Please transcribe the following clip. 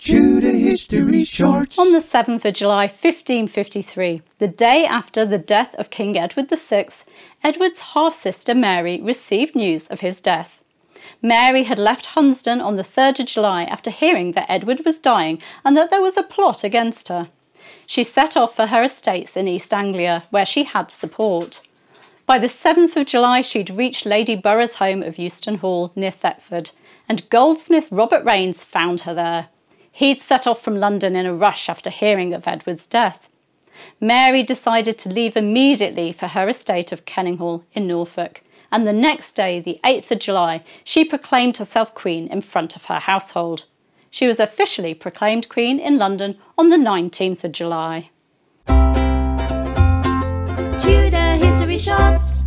Tudor History Shorts. On the 7th of July 1553, the day after the death of King Edward VI, Edward's half sister Mary received news of his death. Mary had left Hunsdon on the 3rd of July after hearing that Edward was dying and that there was a plot against her. She set off for her estates in East Anglia, where she had support. By the 7th of July, she'd reached Lady Burgh's home of Euston Hall, near Thetford, and goldsmith Robert Raynes found her there. He'd set off from London in a rush after hearing of Edward's death. Mary decided to leave immediately for her estate of Kenninghall in Norfolk, and the next day, the 8th of July, she proclaimed herself Queen in front of her household. She was officially proclaimed Queen in London on the 19th of July. Tudor History Shorts.